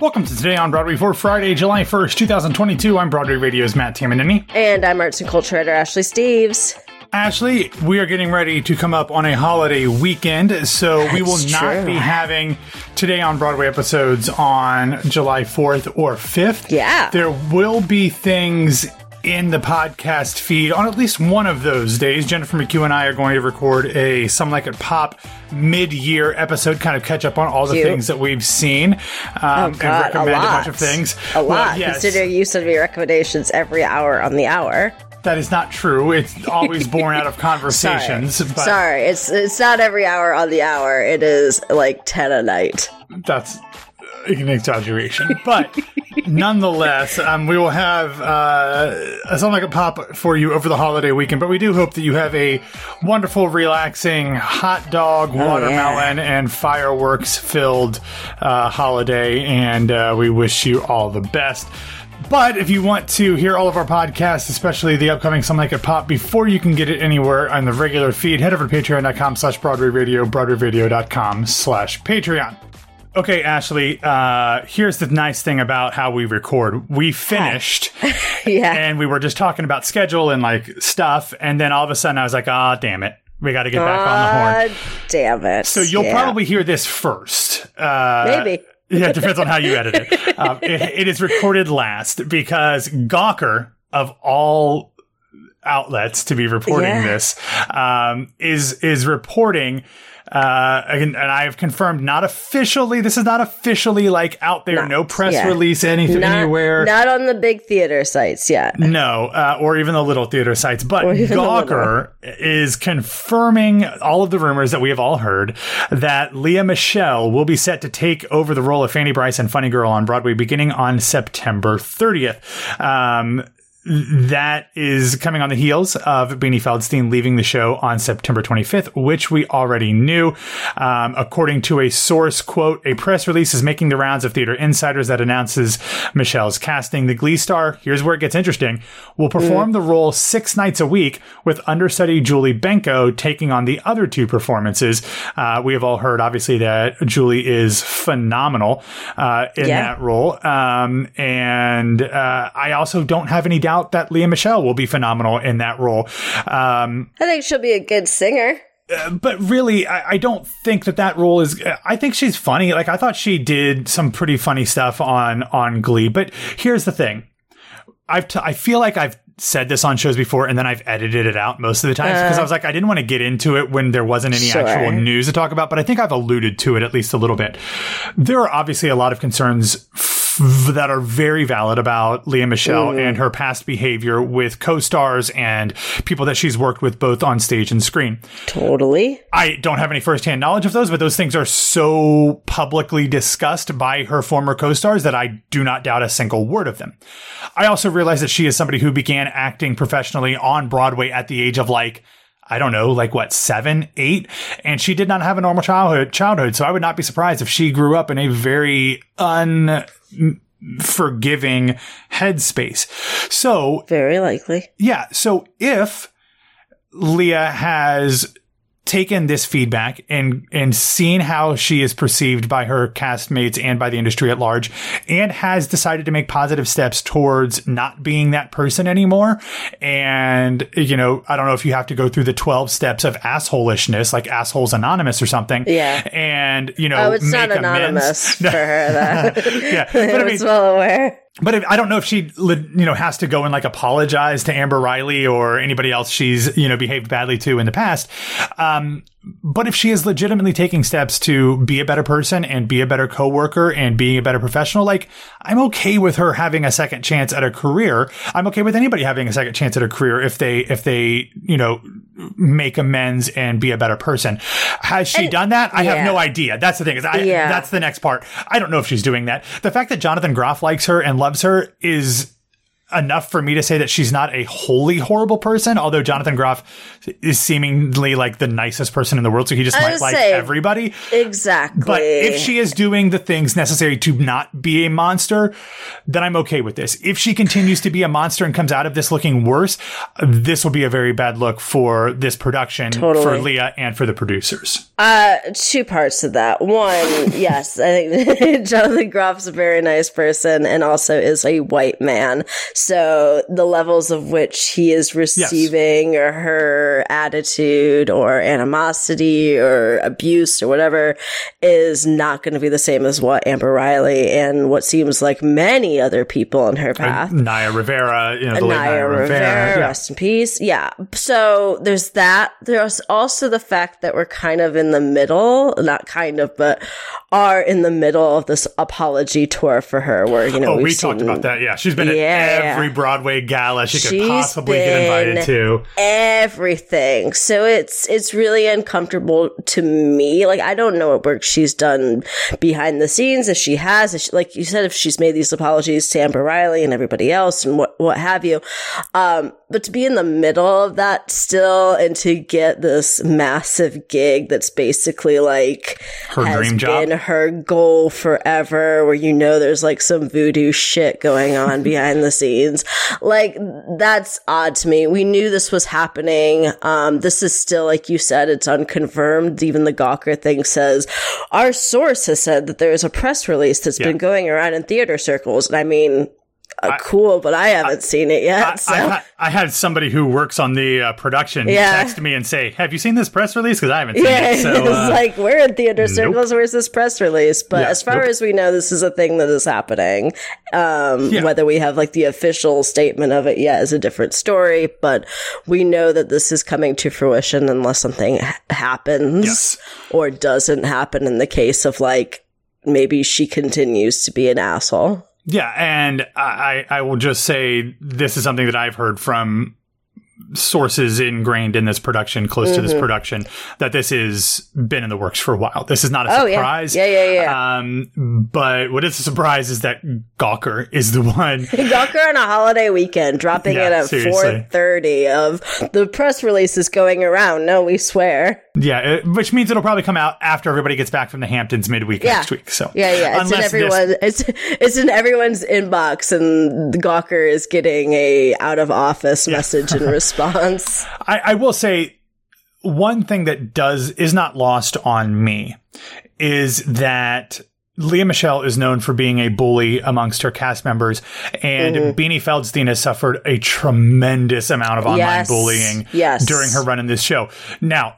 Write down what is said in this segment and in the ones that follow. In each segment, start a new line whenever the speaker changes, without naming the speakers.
Welcome to Today on Broadway for Friday, July 1st, 2022. I'm Broadway Radio's Matt Tamanini.
And I'm arts and culture editor Ashley Steves.
Ashley, we are getting ready to come up on a holiday weekend, so we will not
true.
be having Today on Broadway episodes on July 4th or 5th.
Yeah.
There will be things in the podcast feed on at least one of those days. Jennifer McHugh and I are going to record a Some Like It Pop mid-year episode, kind of catch up on all the
Cute.
things that we've seen um, and
God, a
recommend a,
lot.
bunch of things.
A
Well,
lot,
yes.
considering you send me recommendations every hour on the hour.
That is not true. It's always born out of
Sorry.
conversations. But
Sorry, it's it's not every hour on the hour. It is like ten a night.
that's an exaggeration. But nonetheless, um, we will have uh, a something like a pop for you over the holiday weekend. But we do hope that you have a wonderful, relaxing, hot dog, watermelon, and fireworks filled uh, holiday. And uh, we wish you all the best. But if you want to hear all of our podcasts, especially the upcoming Something Like It Pop, before you can get it anywhere on the regular feed, head over to patreon.com slash Broadway Radio, broadwayradio.com slash Patreon. Okay, Ashley, uh, here's the nice thing about how we record. We finished
Yeah,
and we were just talking about schedule and like stuff, and then all of a sudden I was like, ah, damn it. We got to get back on the horn.
Damn it.
So you'll
Yeah.
probably hear this first. Uh,
maybe.
yeah, it depends on how you edit it. Um, it. It is recorded last because Gawker, of all outlets to be reporting
Yeah.
this, um, is is reporting. Uh, and, and I have confirmed, not officially. This is not officially like out there.
Not-
no press
yeah.
release, anything
Not,
anywhere.
not on the big theater sites yet.
No, uh, or even the little theater sites. But
Or even the
Gawker is confirming all of the rumors that we have all heard that Lea Michele will be set to take over the role of Fanny Brice and Funny Girl on Broadway beginning on September 30th. Um, that is coming on the heels of Beanie Feldstein leaving the show on September 25th, which we already knew. Um, according to a source, quote, a press release is making the rounds of theater insiders that announces Michele's casting. The Glee star, here's where it gets interesting, will perform the role six nights a week with understudy Julie Benko taking on the other two performances. Uh, we have all heard, obviously, that Julie is phenomenal uh, in
Yeah.
that role. Um, and uh, I also don't have any doubt that Lea Michele will be phenomenal in that role. Um,
I think she'll be a good singer.
Uh, but really, I, I don't think that that role is. Uh, I think she's funny. Like I thought she did some pretty funny stuff on on Glee. But here's the thing: I've t- I feel like I've said this on shows before, and then I've edited it out most of the times because I uh. was like, I didn't want to get into it when there wasn't any
Sure.
actual news to talk about. But I think I've alluded to it at least a little bit. There are obviously a lot of concerns that are very valid about Lea Michele mm. and her past behavior with co-stars and people that she's worked with both on stage and screen.
Totally.
I don't have any firsthand knowledge of those, but those things are so publicly discussed by her former co-stars that I do not doubt a single word of them. I also realize that she is somebody who began acting professionally on Broadway at the age of like, I don't know, like what, seven, eight? And she did not have a normal childhood, childhood. So I would not be surprised if she grew up in a very unforgiving headspace. So
Very likely.
yeah. So if Lea has taken this feedback and and seen how she is perceived by her castmates and by the industry at large and has decided to make positive steps towards not being that person anymore and you know i don't know if you have to go through the 12 steps of assholishness like assholes anonymous or something
Yeah.
and you know
Oh, it's not anonymous
amends.
for her. That
yeah but
I
mean
well aware.
But if, I don't know if she, you know, has to go and like apologize to Amber Riley or anybody else she's, you know, behaved badly to in the past. Um, but if she is legitimately taking steps to be a better person and be a better coworker and being a better professional, like I'm okay with her having a second chance at a career. I'm okay with anybody having a second chance at a career if they, if they, you know, make amends and be a better person. Has she done that? I have no idea. That's the thing. Is I,
Yeah.
That's the next part. I don't know if she's doing that. The fact that Jonathan Groff likes her and loves her is enough for me to say that she's not a wholly horrible person. Although Jonathan Groff is seemingly like the nicest person in the world, so he just
I
might like
say-
everybody.
Exactly.
But if she is doing the things necessary to not be a monster, then I'm okay with this. If she continues to be a monster and comes out of this looking worse, this will be a very bad look for this production,
Totally.
for Lea, and for the producers.
Uh, two parts to that. One, yes, I think Jonathan Groff's a very nice person and also is a white man. So the levels of which he is receiving or her attitude or animosity or abuse or whatever is not going to be the same as what Amber Riley and what seems like many other people in her path.
Naya Rivera, you know, the
Naya
Naya
Rivera,
Rivera. yeah.
rest in peace. Yeah. So there's that. There's also the fact that we're kind of in the middle, not kind of, but are in the middle of this apology tour for her where, you know,
Oh, we talked about that. Yeah, she's been
Yeah.
Every Broadway gala she could
She's
possibly get invited to.
everything. So it's it's really uncomfortable to me. Like I don't know what work she's done behind the scenes. If she has, if she, like you said, if she's made these apologies to Amber Riley and everybody else and what what have you. Um, but to be in the middle of that still and to get this massive gig that's basically like
Her
has
dream job.
been her goal forever, where you know there's like some voodoo shit going on behind the scenes. Like that's odd to me. We knew this was happening. Um, this is still, like you said, it's unconfirmed. Even the Gawker thing says our source has said that there is a press release that's
Yeah.
been going around in theater circles. And I mean, uh, cool, but I haven't seen it yet.
I,
so.
I, had, I had somebody who works on the uh, production
Yeah.
text me and say, "Have you seen this press release? Because I haven't seen
Yeah,
it." So
it's
uh,
like we're in theater circles. Where's this press release? But
Yeah,
as far
nope.
as we know, this is a thing that is happening. Um. Whether we have like the official statement of it yet is a different story. But we know that this is coming to fruition unless something ha- happens
Yes.
or doesn't happen. In the case of like maybe she continues to be an asshole.
Yeah, and I, I will just say this is something that I've heard from sources ingrained in this production, close to
Mm-hmm.
this production, that this has been in the works for a while. This is not a
Oh,
surprise.
Yeah, yeah, yeah.
Um, but what is a surprise is that Gawker is the one.
Gawker on a holiday weekend, dropping
Yeah,
it at four thirty. Of the press release is going around. No, we swear.
Yeah, it- which means it'll probably come out after everybody gets back from the Hamptons midweek
Yeah.
next week. So
Yeah, yeah. It's in
Unless this-
everyone. It's it's in everyone's inbox, and the Gawker is getting a out of office message in response.
I, I will say one thing that does is not lost on me is that Lea Michele is known for being a bully amongst her cast members, and
Mm-hmm.
Beanie Feldstein has suffered a tremendous amount of online
Yes.
bullying
Yes.
during her run in this show. Now,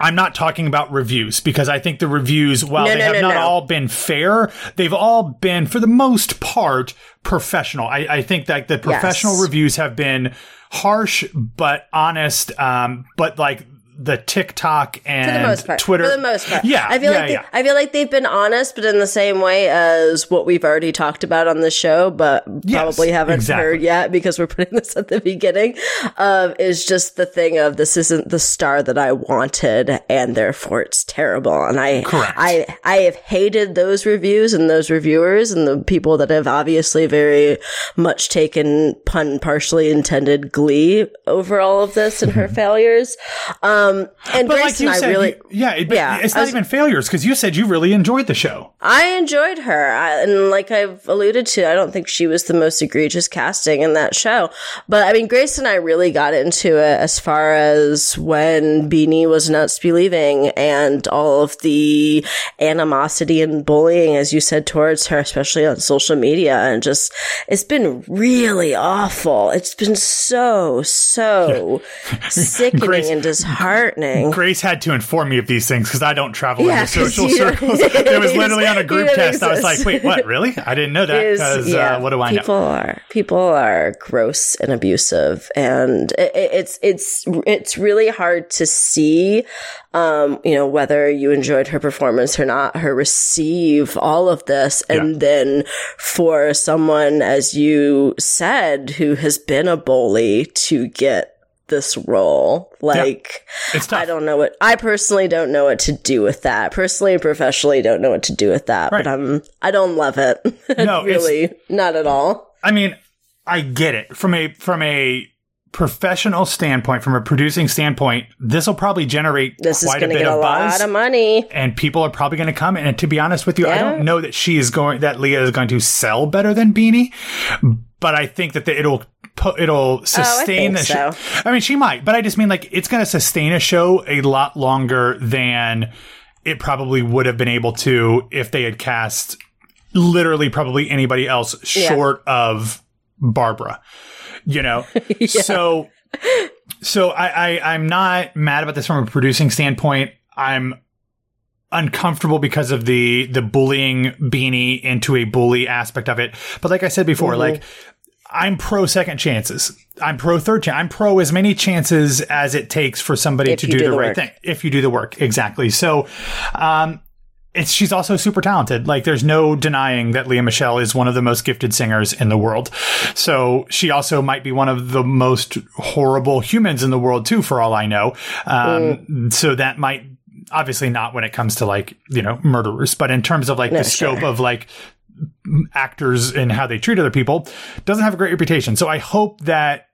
I'm not talking about reviews because I think the reviews, while
No,
they
no,
have
no,
not
no.
all been fair, they've all been, for the most part, professional. I, I think that the professional
Yes.
reviews have been harsh but honest, um, but like the TikTok and
For the most part.
Twitter.
For the most part.
Yeah,
I feel
yeah,
like they,
yeah.
I feel like they've been honest, but in the same way as what we've already talked about on the show, but
Yes,
probably haven't
exactly.
heard yet because we're putting this at the beginning. Um, is just the thing of this isn't the star that I wanted, and therefore it's terrible. And I,
Correct.
I, I have hated those reviews and those reviewers and the people that have obviously very much taken pun partially intended glee over all of this and her failures. Um, Um, and
But
Grace
like you
and I
said,
really,
you- yeah, it,
Yeah,
it's not
was-
even failures because you said you really enjoyed the show.
I enjoyed her. I, and like I've alluded to, I don't think she was the most egregious casting in that show. But I mean, Grace and I really got into it as far as when Beanie was nuts to be leaving and all of the animosity and bullying, as you said, towards her, especially on social media. And just, it's been really awful. It's been so, so sickening
Grace-
and disheartening.
Grace had to inform me of these things because I don't travel
Yeah,
into social circles. It was literally on a group
don't
text. I was like, wait, what? Really? I didn't know that. because uh, what do I
people
know?
are people are gross and abusive, and it- it's it's it's really hard to see, um, you know, whether you enjoyed her performance or not. Her receive all of this, and
Yeah.
then for someone, as you said, who has been a bully to get this role, like.
Tough.
I don't know what I personally don't know what to do with that. Personally and professionally don't know what to do with that.
Right.
But I'm I don't love it.
No,
really, not at all.
I mean, I get it from a from a professional standpoint, from a producing standpoint. This will probably generate
This is
quite a
going to get a lot of money.
and people are probably going to come. And to be honest with you, I don't know that she is going that Lea is going to sell better than Beanie, but I think that the, it'll it'll sustain
think
the show.
so.
I mean, she might, but I just mean like it's going to sustain a show a lot longer than it probably would have been able to if they had cast literally probably anybody else short of Barbara. You know, so so I, I I'm not mad about this from a producing standpoint. I'm uncomfortable because of the the bullying beanie into a bully aspect of it. But like I said before,
Mm-hmm.
like I'm pro second chances. I'm pro third chance. I'm pro as many chances as it takes for somebody
If
to do,
do
the,
the
right thing. If you do the work, exactly. So, um, it's she's also super talented. Like there's no denying that Lea Michele is one of the most gifted singers in the world. So she also might be one of the most horrible humans in the world too, for all I know. Um, so that might obviously not when it comes to like you know murderers, but in terms of like the
sure.
scope of like actors and how they treat other people, doesn't have a great reputation. So I hope that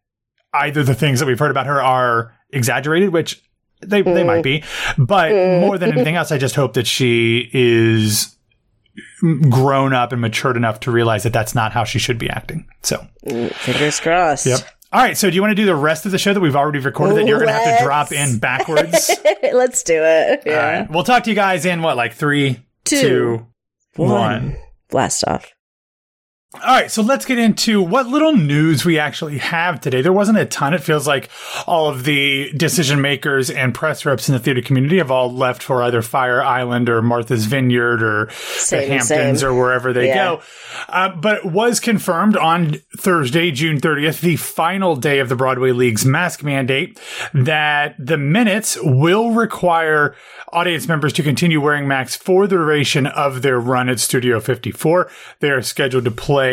either the things that we've heard about her are exaggerated, which they they might be, but mm. more than anything else, I just hope that she is grown up and matured enough to realize that that's not how she should be acting. So,
Fingers crossed.
yep. All right. So, do you want to do the rest of the show that we've already recorded that you're going to have to drop in backwards?
Let's do it. Yeah.
All right. We'll talk to you guys in what, like three,
Two,
two, one.
Blast off.
All right, so let's get into what little news we actually have today. There wasn't a ton. It feels like all of the decision makers and press reps in the theater community have all left for either Fire Island or Martha's Vineyard or the Hamptons
same.
or wherever they
Yeah.
go. Uh, but it was confirmed on Thursday, June 30th, the final day of the Broadway League's mask mandate, that the minutes will require audience members to continue wearing masks for the duration of their run at Studio 54. They are scheduled to play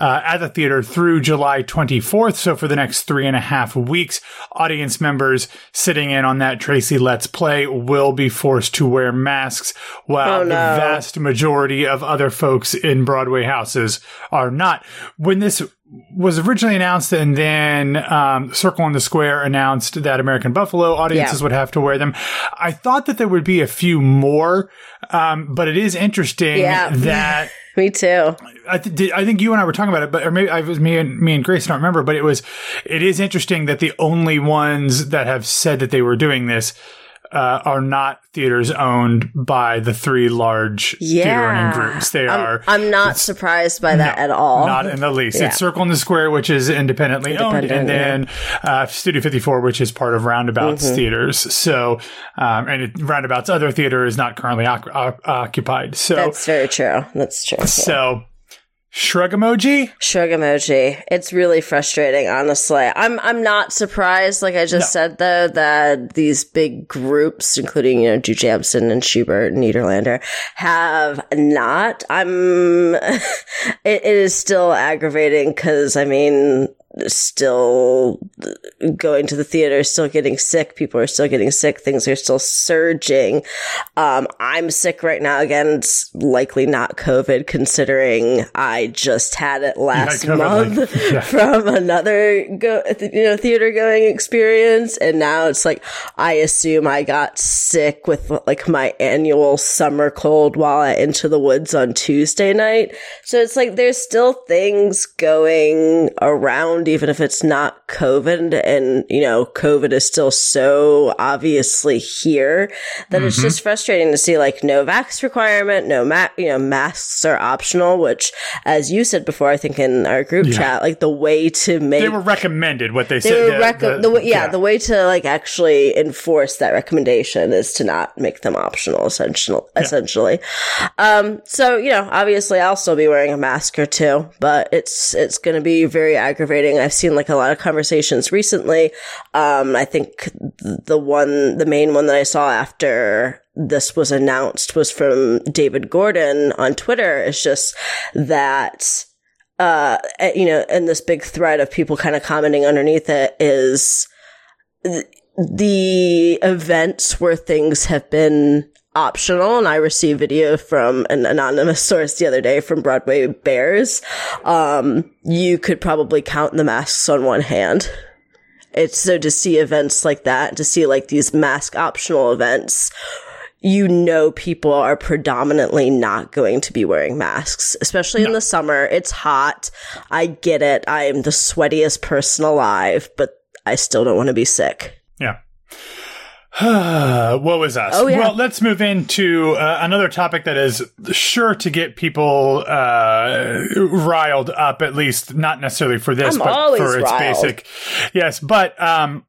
uh, at the theater through July 24th. So for the next three and a half weeks, audience members sitting in on that Tracy Letts Play will be forced to wear masks while
Oh,
the vast majority of other folks in Broadway houses are not. When this was originally announced and then um, Circle on the Square announced that American Buffalo audiences
Yeah.
would have to wear them. I thought that there would be a few more, um, but it is interesting
Yeah.
that
Me too.
I, th- did, I think you and I were talking about it, but or maybe I was me and me and Grace. I don't remember, but it was. It is interesting that the only ones that have said that they were doing this uh, are not theaters owned by the three large theater owning groups. They
I'm,
are
I'm not surprised by that
no,
at all.
Not in the least.
Yeah.
It's Circle in the Square, which is independently owned, and
Independent,
then uh, Studio 54, which is part of Roundabout's
Mm-hmm.
theaters. So, um, and it, Roundabout's other theater is not currently oc- oc- occupied. So,
That's very true. That's true.
so shrug emoji.
Shrug emoji. It's really frustrating, honestly. I'm I'm not surprised, like I just said though, that these big groups, including, you know, Jujamcyn and Shubert and Nederlander, have not. I'm it, it is still aggravating because I mean still going to the theater, still getting sick. People are still getting sick. Things are still surging. Um, I'm sick right now. Again, it's likely not COVID considering I just had it last
COVID,
month
like- yeah.
from another go, you know, theater going experience. And now it's like, I assume I got sick with like my annual summer cold while at Into the Woods on Tuesday night. So it's like, there's still things going around, even if it's not COVID. And, you know, COVID is still so obviously here that it's just frustrating to see like no vax requirement, no ma- you know, masks are optional, which as you said before, I think in our group chat, like the way to make
They were recommended what they,
they
said.
were
the-
rec-
the-
the, way, yeah, the way to like actually enforce that recommendation is to not make them optional essentially essentially um so you know obviously i'll still be wearing a mask or two but it's it's going to be very aggravating i've seen like a lot of conversations recently. Um i think the one the main one that i saw after this was announced was from david gordon on twitter. It's just that uh, you know, and this big thread of people kind of commenting underneath it is th- the events where things have been optional. And I received video from an anonymous source the other day from Broadway Bears. Um, you could probably count the masks on one hand. It's so to see events like that, to see like these mask optional events, you know people are predominantly not going to be wearing masks, especially in the summer. It's hot. I get it. I am the sweatiest person alive, but I still don't want to be sick.
Yeah. what was us?
Oh, yeah.
Well, let's move into uh, another topic that is sure to get people uh, riled up, at least not necessarily for this,
I'm
but for its
riled.
basic. Yes, but um,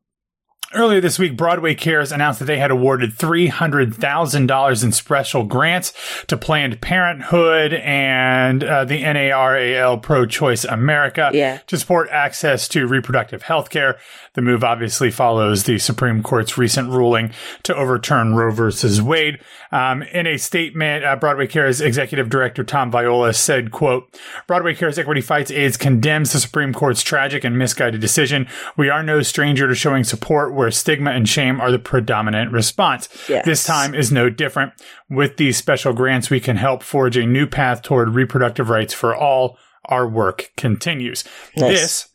Earlier this week, Broadway Cares announced that they had awarded $300,000 in special grants to Planned Parenthood and uh, the NARAL Pro Choice America
Yeah.
to support access to reproductive health care. The move obviously follows the Supreme Court's recent ruling to overturn Roe versus Wade. Um, in a statement, uh, Broadway Cares executive director Tom Viola said, quote, Broadway Cares Equity Fights AIDS condemns the Supreme Court's tragic and misguided decision. We are no stranger to showing support where stigma and shame are the predominant response.
Yes.
This time is no different. With these special grants, we can help forge a new path toward reproductive rights for all. Our work continues.
Nice.
This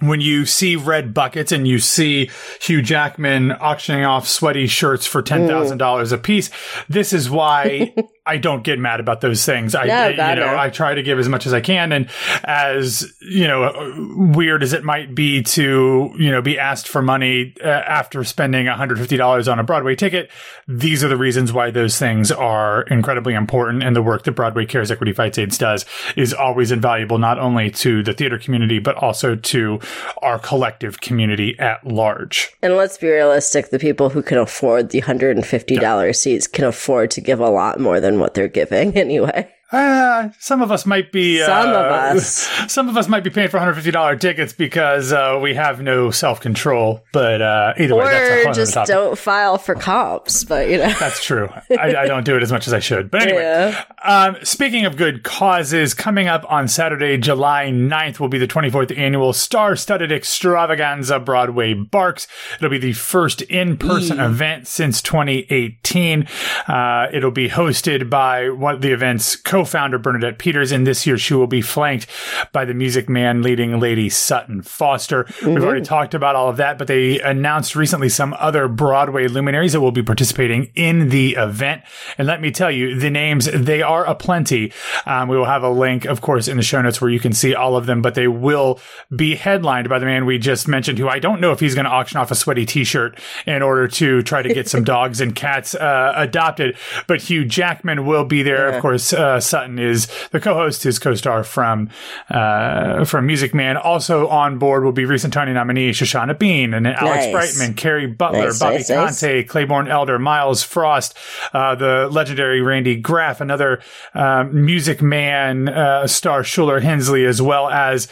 when you see red buckets and you see Hugh Jackman auctioning off sweaty shirts for ten thousand dollars a piece, this is why I don't get mad about those things. I,
No,
you know. I try to give as much as I can, and as you know, weird as it might be to you know be asked for money uh, after spending one hundred fifty dollars on a Broadway ticket, these are the reasons why those things are incredibly important. And the work that Broadway Cares Equity Fights AIDS does is always invaluable, not only to the theater community but also to our collective community at large.
And let's be realistic, the people who can afford the $150 seats can afford to give a lot more than what they're giving anyway.
Uh, some of us might be.
Some
uh,
of us.
Some of us might be paying for $150 tickets because uh, we have no self control. But uh, either way, that's
Or just don't file for comps, but you know.
That's true. I, I don't do it as much as I should. But anyway,
Yeah.
um, speaking of good causes, coming up on Saturday, July 9th, will be the 24th annual star studded extravaganza Broadway Barks. It'll be the first in person event since 2018. Uh, it'll be hosted by one of the event's co founder, Bernadette Peters, and this year she will be flanked by the Music Man leading lady Sutton Foster. We've already talked about all of that, but they announced recently some other Broadway luminaries that will be participating in the event. And let me tell you, the names, they are aplenty. Um, we will have a link, of course, in the show notes where you can see all of them, but they will be headlined by the man we just mentioned, who I don't know if he's going to auction off a sweaty t-shirt in order to try to get some dogs and cats uh, adopted. But Hugh Jackman will be there. Of course, uh, Sutton is the co-host, his co-star from uh, from Music Man. Also on board will be recent Tony nominee Shoshana Bean and then Alex
Nice.
Brightman, Kerry Butler,
Nice,
Bobby
nice.
Conte, Claiborne Elder, Myles Frost, uh, the legendary Randy Graff, another um, Music Man uh, star Shuler Hensley, as well as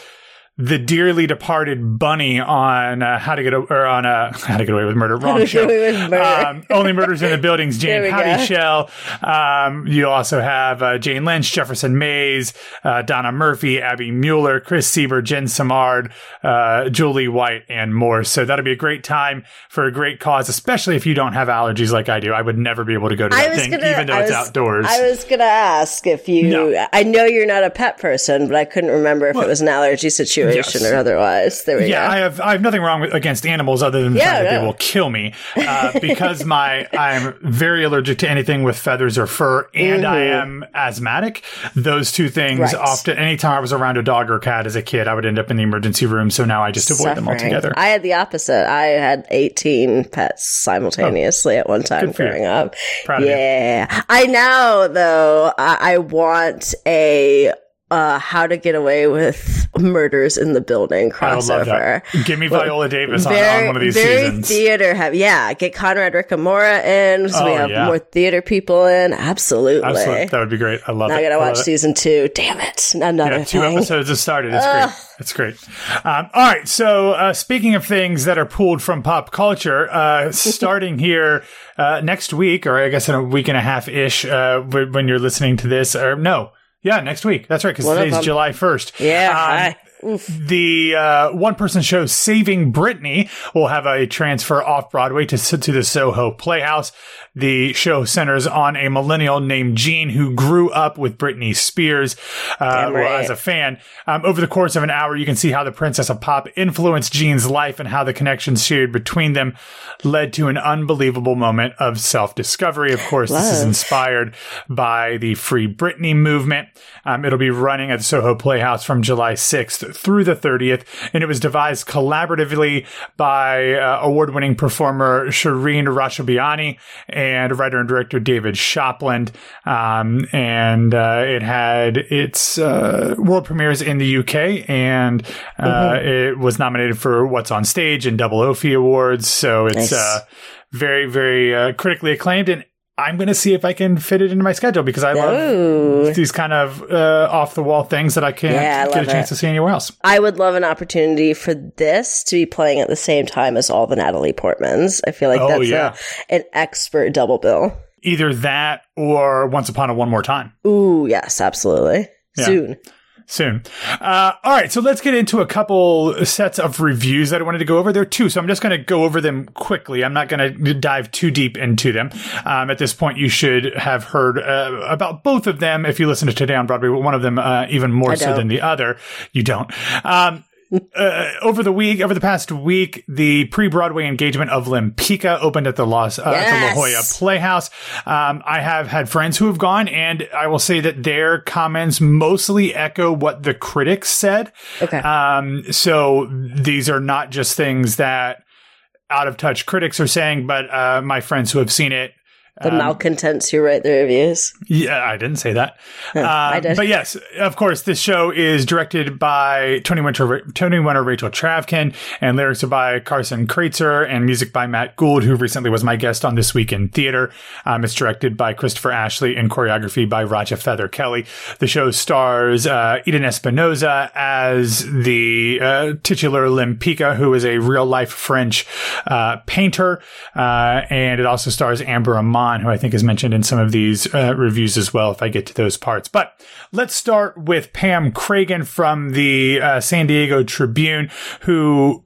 the dearly departed Bunny on uh, How to Get o- or on uh, How to Get Away with Murder. Wrong show.
Murder.
Um, Only Murders in the Buildings. Jane Howdy. Shell. Um, you also have uh, Jane Lynch, Jefferson Mays, uh, Donna Murphy, Abby Mueller, Chris Sieber, Jen Samard, uh, Julie White, and more. So that'll be a great time for a great cause, especially if you don't have allergies like I do. I would never be able to go to that thing,
gonna,
even though
I
it's
was,
outdoors.
I was gonna ask if you.
No.
I know you're not a pet person, but I couldn't remember if it was an allergy situation
yes.
or otherwise. There we
Yeah,
go.
I have I have nothing wrong with against animals other than the
Yeah,
fact that they will kill me uh, because my I'm very allergic to anything with feathers or fur, and I am asthmatic. Those two things
Mm-hmm. Right.
often. Anytime I was around a dog or cat as a kid, I would end up in the emergency room. So now I just avoid them altogether.
I had the opposite. I had 18 pets simultaneously at one time
you.
growing up.
Proud
yeah. I now, though, I, I want a uh, how to get away with murders in the building
I would love
crossover.
Give me Viola Davis on,
Very,
on one of these
very
seasons.
theater heavy. Yeah, get Conrad Ricamora in so we
Oh,
have
yeah.
more theater people in. Absolutely.
Absolutely, that would be great. I love
Now
it.
I gotta
I
watch season two. Damn it. Another
Yeah, two
thing.
episodes have started. It's great. It's great. Um, all right. So, uh, speaking of things that are pulled from pop culture, uh, starting here uh, next week, or I guess in a week and a half ish, uh, when you're listening to this, or no, yeah, next week. That's right, because today's
them.
July 1st.
Yeah.
Um,
hi.
the uh, one person show Saving Britney will have a transfer off Broadway to to the Soho Playhouse. The show centers on a millennial named Gene who grew up with Britney Spears uh,
right.
as a fan. Um, over the course of an hour, you can see how the Princess of Pop influenced Gene's life and how the connections shared between them led to an unbelievable moment of self discovery. Of course, this is inspired by the Free Britney movement. Um, it'll be running at the Soho Playhouse from July 6th through the 30th, and it was devised collaboratively by uh, award winning performer Shireen Rashabiani and writer and director David Shopland. Um, and uh, it had its uh, world premieres in the UK, and uh, it was nominated for What's on Stage and Double Offie Awards. So it's
Nice.
uh, very, very uh, critically acclaimed. And I'm going to see if I can fit it into my schedule because I love these kind of uh, off the wall things that I can't
Yeah, I
get a chance
it.
to see anywhere else.
I would love an opportunity for this to be playing at the same time as all the Natalie Portmans. I feel like
Oh,
that's
yeah.
a, an expert double bill.
Either that or Once Upon a One More Time.
Ooh, yes, absolutely.
Yeah.
Soon.
Soon. Uh, all right, so let's get into a couple sets of reviews that I wanted to go over. There are two, so I'm just going to go over them quickly. I'm not going to dive too deep into them. Um, at this point, you should have heard uh, about both of them if you listen to Today on Broadway. One of them uh, even more so than the other. You don't. Um, uh, over the week, over the past week, the pre-Broadway engagement of Lempicka opened at the Los, uh, at the La Jolla Playhouse. Um, I have had friends who have gone, and I will say that their comments mostly echo what the critics said.
Okay.
Um, so these are not just things that out of touch critics are saying, but uh, my friends who have seen it.
The malcontents who write the reviews.
Yeah, I didn't say that.
I
Um,
did.
But yes, of course, this show is directed by Tony Winter, Tony Winter, Rachel Chavkin, and lyrics are by Carson Kreitzer, and music by Matt Gould, who recently was my guest on This Week in Theater. Um, it's directed by Christopher Ashley and choreography by Raja Feather Kelly. The show stars uh, Eden Espinosa as the uh, titular Lempicka, who is a real life French uh, painter, uh, and it also stars Amber Iman, who I think is mentioned in some of these uh, reviews as well. If I get to those parts, but let's start with Pam Kragen from the uh, San Diego Tribune, who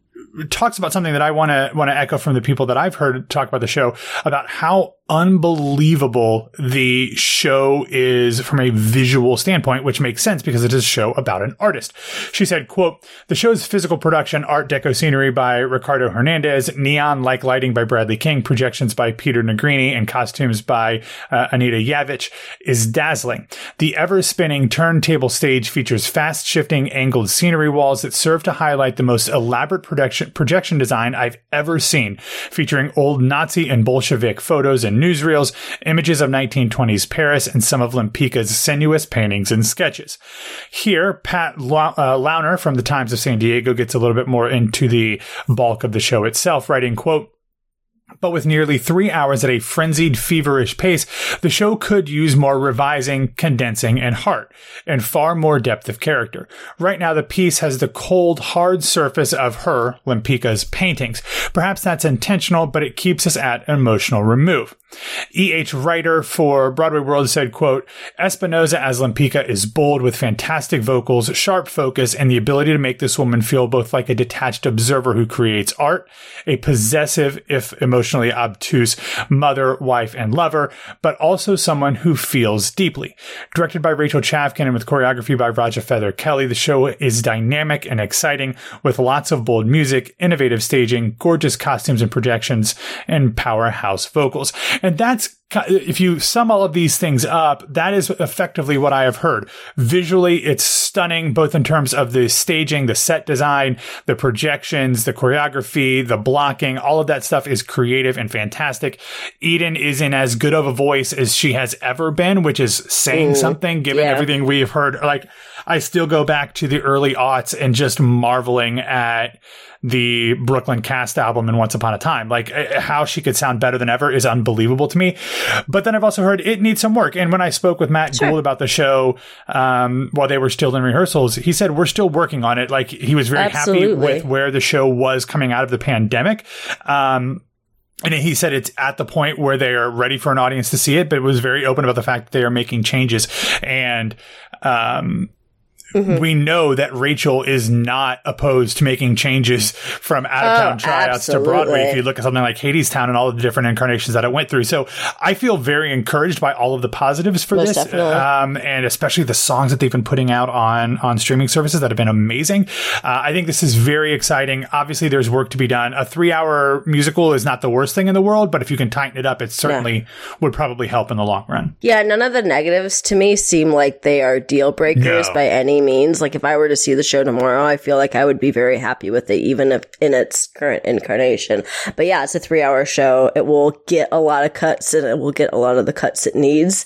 talks about something that I want to want to echo from the people that I've heard talk about the show about how unbelievable the show is from a visual standpoint, which makes sense because it is a show about an artist. She said, quote, the show's physical production, art deco scenery by Ricardo Hernandez, neon like lighting by Bradley King, projections by Peter Negrini, and costumes by uh, Anita Yavich is dazzling. The ever spinning turntable stage features fast shifting angled scenery walls that serve to highlight the most elaborate projection, projection design I've ever seen, featuring old Nazi and Bolshevik photos and newsreels, images of 1920s Paris, and some of Lempicka's sinuous paintings and sketches. Here, Pat uh, Launer from the Times of San Diego gets a little bit more into the bulk of the show itself, writing, quote, but with nearly three hours at a frenzied, feverish pace, the show could use more revising, condensing, and heart, and far more depth of character. Right now, the piece has the cold, hard surface of her, Lempicka's, paintings. Perhaps that's intentional, but it keeps us at an emotional remove. E.H. Writer for Broadway World said, quote, Espinosa as Lempicka is bold with fantastic vocals, sharp focus, and the ability to make this woman feel both like a detached observer who creates art, a possessive, if emotionally obtuse, mother, wife, and lover, but also someone who feels deeply. Directed by Rachel Chavkin and with choreography by Raja Feather Kelly, the show is dynamic and exciting with lots of bold music, innovative staging, gorgeous costumes and projections, and powerhouse vocals. And that's if you sum all of these things up, that is effectively what I have heard. Visually, it's stunning, both in terms of the staging, the set design, the projections, the choreography, the blocking. All of that stuff is creative and fantastic. Eden is in as good of a voice as she has ever been, which is saying something given
yeah.
everything we have heard. Like, I still go back to the early aughts and just marveling at the Brooklyn cast album and Once Upon a Time. Like uh, how she could sound better than ever is unbelievable to me. But then I've also heard it needs some work. And when I spoke with Matt Gould about the show, um, while they were still in rehearsals, he said, we're still working on it. Like he was very happy with where the show was coming out of the pandemic. Um, and he said it's at the point where they are ready for an audience to see it, but was very open about the fact that they are making changes. And, um, Mm-hmm. We know that Rachel is not opposed to making changes from out of town oh, tryouts absolutely. to Broadway. If you look at something like Hadestown and all the different incarnations that it went through. So I feel very encouraged by all of the positives for Most this. Um, and especially the songs that they've been putting out on, on streaming services that have been amazing. Uh, I think this is very exciting. Obviously, there's work to be done. A three hour musical is not the worst thing in the world, but if you can tighten it up, it certainly yeah. would probably help in the long run.
Yeah, none of the negatives to me seem like they are deal breakers no. by any means. Like if I were to see the show tomorrow, I feel like I would be very happy with it, even if in its current incarnation. But yeah, it's a three hour show. It will get a lot of cuts and it will get a lot of the cuts it needs.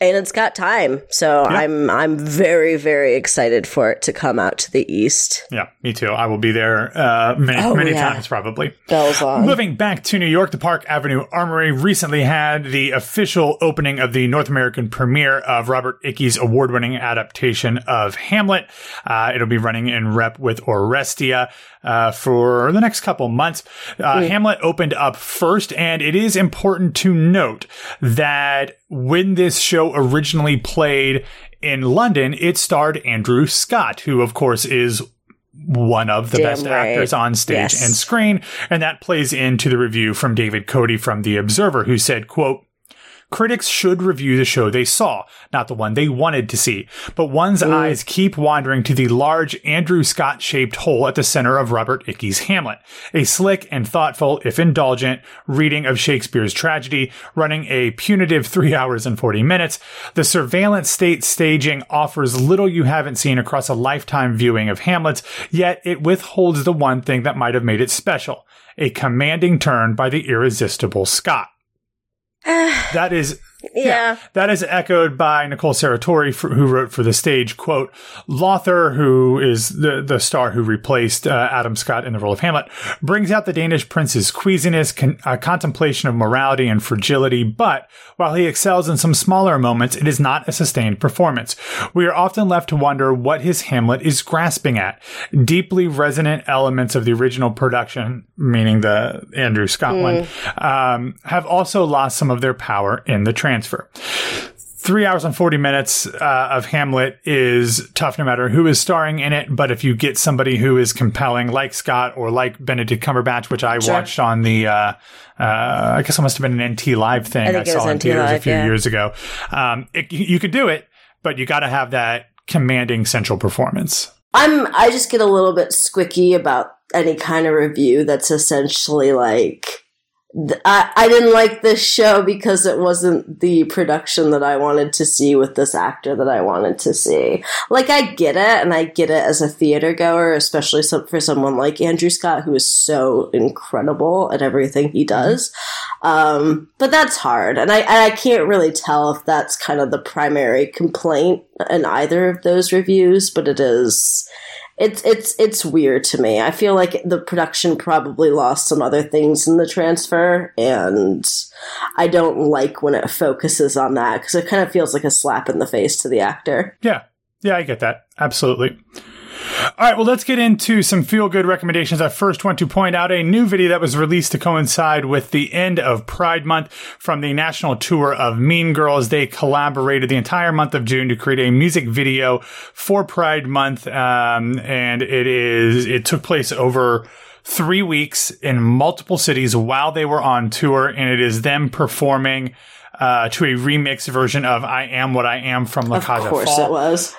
And it's got time. So yeah. I'm, I'm very, very excited for it to come out to the East.
Yeah, me too. I will be there, uh, many, oh, many yeah. times probably.
Bells on.
Moving back to New York, the Park Avenue Armory recently had the official opening of the North American premiere of Robert Icke's award winning adaptation of Hamlet. Uh, it'll be running in rep with Oresteia uh, for the next couple months. Uh, mm. Hamlet opened up first, and it is important to note that when this show originally played in London, it starred Andrew Scott, who, of course, is one of the Damn best right. actors on stage yes. and screen. And that plays into the review from David cody from The Observer, who said, quote, Critics should review the show they saw, not the one they wanted to see. But one's mm. eyes keep wandering to the large Andrew Scott shaped hole at the center of Robert Icke's Hamlet. A slick and thoughtful, if indulgent, reading of Shakespeare's tragedy, running a punitive three hours and 40 minutes. The surveillance state staging offers little you haven't seen across a lifetime viewing of Hamlet, yet it withholds the one thing that might have made it special. A commanding turn by the irresistible Scott. that is
yeah. yeah.
That is echoed by Nicole Serratore, for, who wrote for the stage, quote, Lawther, who is the, the star who replaced uh, Adam Scott in the role of Hamlet, brings out the Danish prince's queasiness, con- uh, contemplation of morality and fragility, but while he excels in some smaller moments, it is not a sustained performance. We are often left to wonder what his Hamlet is grasping at. Deeply resonant elements of the original production, meaning the Andrew Scott mm. one, um, have also lost some of their power in the transfer. Three hours and 40 minutes uh, of Hamlet is tough no matter who is starring in it. But if you get somebody who is compelling, like Scott or like Benedict Cumberbatch, which I sure. watched on the, uh, uh, I guess it must have been an NT Live thing I, I saw in theaters Live, a few yeah. years ago. Um, it, you could do it, but you got to have that commanding central performance.
I'm, I just get a little bit squicky about any kind of review that's essentially like, I, I didn't like this show because it wasn't the production that I wanted to see with this actor that I wanted to see. Like, I get it, and I get it as a theater goer, especially for someone like Andrew Scott, who is so incredible at everything he does. Um, but that's hard, and I, I can't really tell if that's kind of the primary complaint in either of those reviews, but it is it's it's it's weird to me. I feel like the production probably lost some other things in the transfer, and I don't like when it focuses on that because it kind of feels like a slap in the face to the actor.
Yeah, yeah, I get that absolutely. All right, well, let's get into some feel good recommendations. I first want to point out a new video that was released to coincide with the end of Pride Month from the national tour of Mean Girls. They collaborated the entire month of June to create a music video for Pride Month, um, and it is it took place over three weeks in multiple cities while they were on tour, and it is them performing. Uh, to a remix version of "I Am What I Am" from La
Of course,
Fall.
it was.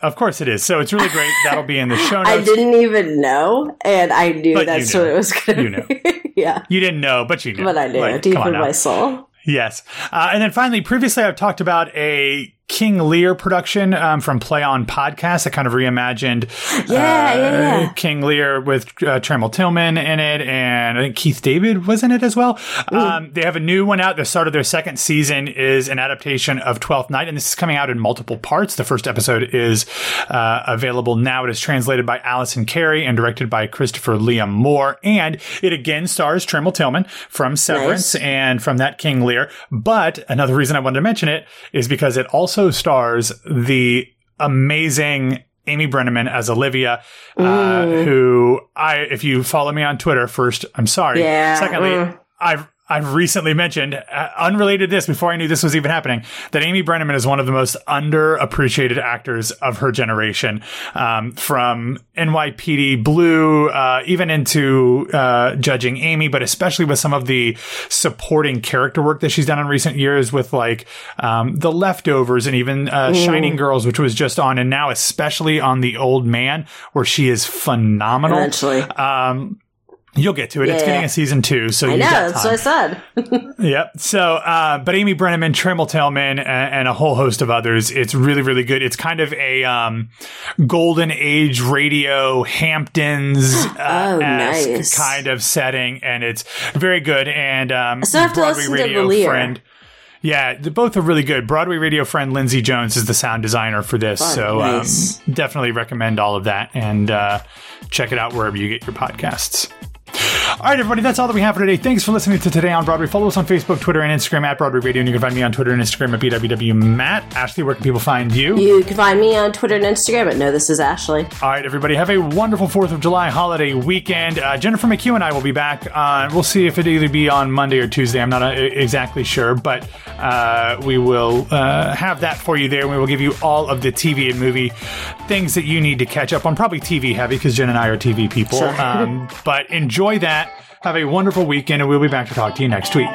Of course it is. So it's really great. That'll be in the show notes.
I didn't even know, and I knew but that's what it was going to
You know.
yeah.
You didn't know, but you knew.
But I knew, like, deep in my soul.
Yes. Uh, and then finally, previously I've talked about a King Lear production um, from Play On Podcast that kind of reimagined
yeah, uh, yeah, yeah.
King Lear with uh, Trammell Tillman in it, and I think Keith David was in it as well. Um, they have a new one out. The start of their second season is an adaptation of Twelfth Night, and this is coming out in multiple parts. The first episode is uh, available now. It is translated by Allison Carey and directed by Christopher Liam Moore, and it again stars Trammell Tillman from Severance nice. and from that King Lear. But another reason I wanted to mention it is because it also also stars the amazing Amy Brenneman as Olivia, uh, who I, if you follow me on Twitter, first, I'm sorry.
Yeah.
Secondly, mm. I've, I've recently mentioned, uh, unrelated to this, before I knew this was even happening, that Amy Brenneman is one of the most underappreciated actors of her generation. Um, from NYPD Blue, uh, even into uh, judging Amy, but especially with some of the supporting character work that she's done in recent years with like um, The Leftovers and even uh, Shining Girls, which was just on, and now especially on The Old Man, where she is phenomenal.
Eventually.
Um, You'll get to it. It's
Yeah.
getting a season two, so
I know, that's what I said.
Yep. So, uh, but Amy Brenneman, Trammell Tillman, and, and a whole host of others. It's really, really good. It's kind of a um, golden age radio Hamptons uh,
Oh, nice.
kind of setting, and it's very good. And um,
to
Broadway radio friend. Yeah, both are really good. Broadway radio friend Lindsay Jones is the sound designer for this, so
nice.
um, definitely recommend all of that and uh, check it out wherever you get your podcasts. All right, everybody, that's all that we have for today. Thanks for listening to Today on Broadway. Follow us on Facebook, Twitter, and Instagram at Broadway Radio, and you can find me on Twitter and Instagram at BWWMatt. Ashley, where can people find you?
You can find me on Twitter and Instagram at No This Is Ashley.
All right, everybody, have a wonderful 4th of July holiday weekend. Uh, Jennifer McHugh and I will be back. Uh, we'll see if it either be on Monday or Tuesday. I'm not uh, exactly sure, but uh, we will uh, have that for you there. We will give you all of the TV and movie things that you need to catch up on. Probably TV heavy because Jen and I are TV people.
Sure.
Um, but enjoy that. Have a wonderful weekend, and we'll be back to talk to you next week.